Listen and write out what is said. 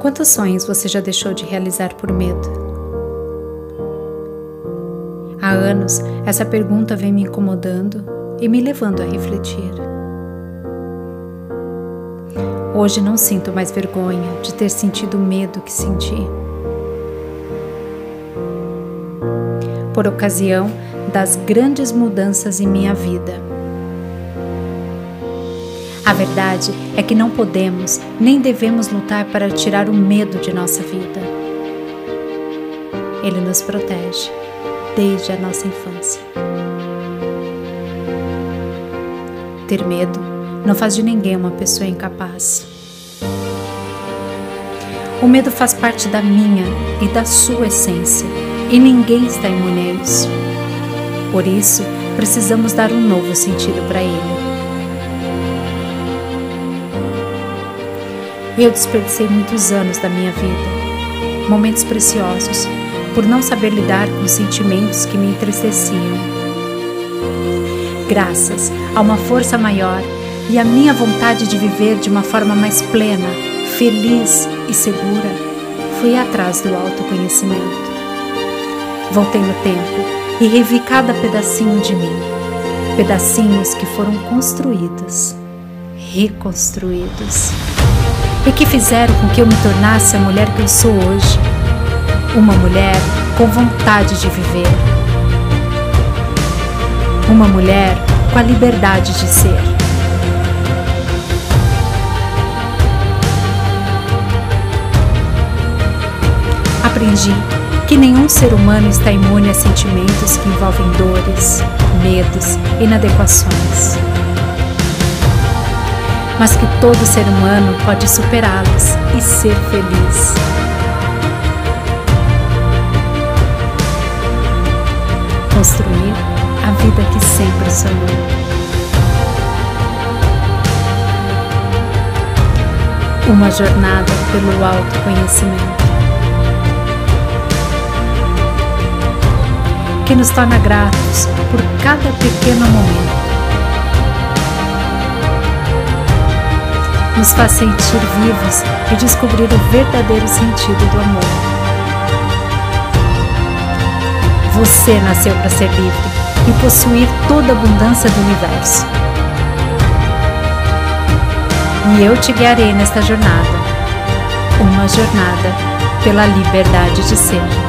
Quantos sonhos você já deixou de realizar por medo? Há anos, essa pergunta vem me incomodando e me levando a refletir. Hoje não sinto mais vergonha de ter sentido o medo que senti. Por ocasião das grandes mudanças em minha vida. A verdade é que não podemos nem devemos lutar para tirar o medo de nossa vida. Ele nos protege desde a nossa infância. Ter medo não faz de ninguém uma pessoa incapaz. O medo faz parte da minha e da sua essência, e ninguém está imune a isso. Por isso, precisamos dar um novo sentido para ele. Eu desperdicei muitos anos da minha vida, momentos preciosos, por não saber lidar com sentimentos que me entristeciam. Graças a uma força maior e a minha vontade de viver de uma forma mais plena, feliz e segura, fui atrás do autoconhecimento. Voltei no tempo e revi cada pedacinho de mim, pedacinhos que foram construídos, reconstruídos e que fizeram com que eu me tornasse a mulher que eu sou hoje. Uma mulher com vontade de viver. Uma mulher com a liberdade de ser. Aprendi que nenhum ser humano está imune a sentimentos que envolvem dores, medos, inadequações mas que todo ser humano pode superá-los e ser feliz. Construir a vida que sempre sonhou. Uma jornada pelo autoconhecimento. Que nos torna gratos por cada pequeno momento nos faz sentir vivos e descobrir o verdadeiro sentido do amor. Você nasceu para ser livre e possuir toda a abundância do universo. E eu te guiarei nesta jornada uma jornada pela liberdade de ser.